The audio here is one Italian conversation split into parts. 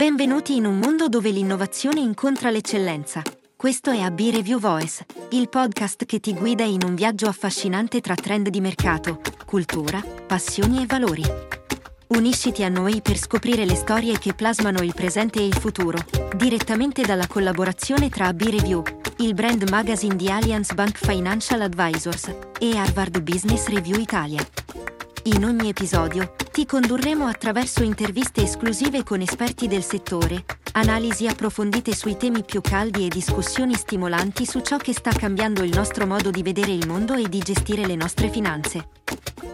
Benvenuti in un mondo dove l'innovazione incontra l'eccellenza. Questo è AB Review Voice, il podcast che ti guida in un viaggio affascinante tra trend di mercato, cultura, passioni e valori. Unisciti a noi per scoprire le storie che plasmano il presente e il futuro, direttamente dalla collaborazione tra AB Review, il brand magazine di Allianz Bank Financial Advisors, e Harvard Business Review Italia. In ogni episodio, ti condurremo attraverso interviste esclusive con esperti del settore, analisi approfondite sui temi più caldi e discussioni stimolanti su ciò che sta cambiando il nostro modo di vedere il mondo e di gestire le nostre finanze.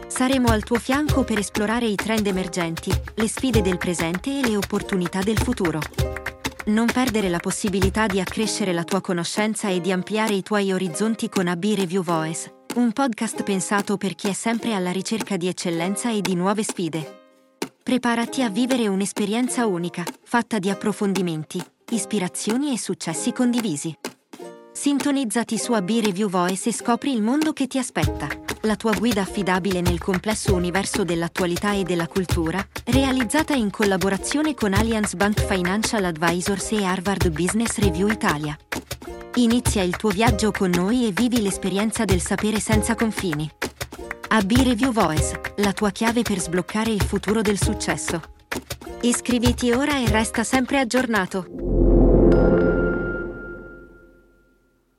Saremo al tuo fianco per esplorare i trend emergenti, le sfide del presente e le opportunità del futuro. Non perdere la possibilità di accrescere la tua conoscenza e di ampliare i tuoi orizzonti con AB Review Voice un podcast pensato per chi è sempre alla ricerca di eccellenza e di nuove sfide. Preparati a vivere un'esperienza unica, fatta di approfondimenti, ispirazioni e successi condivisi. Sintonizzati su AB Review Voice e scopri il mondo che ti aspetta, la tua guida affidabile nel complesso universo dell'attualità e della cultura, realizzata in collaborazione con Allianz Bank Financial Advisors e Harvard Business Review Italia. Inizia il tuo viaggio con noi e vivi l'esperienza del sapere senza confini. AB Review Voice, la tua chiave per sbloccare il futuro del successo. Iscriviti ora e resta sempre aggiornato.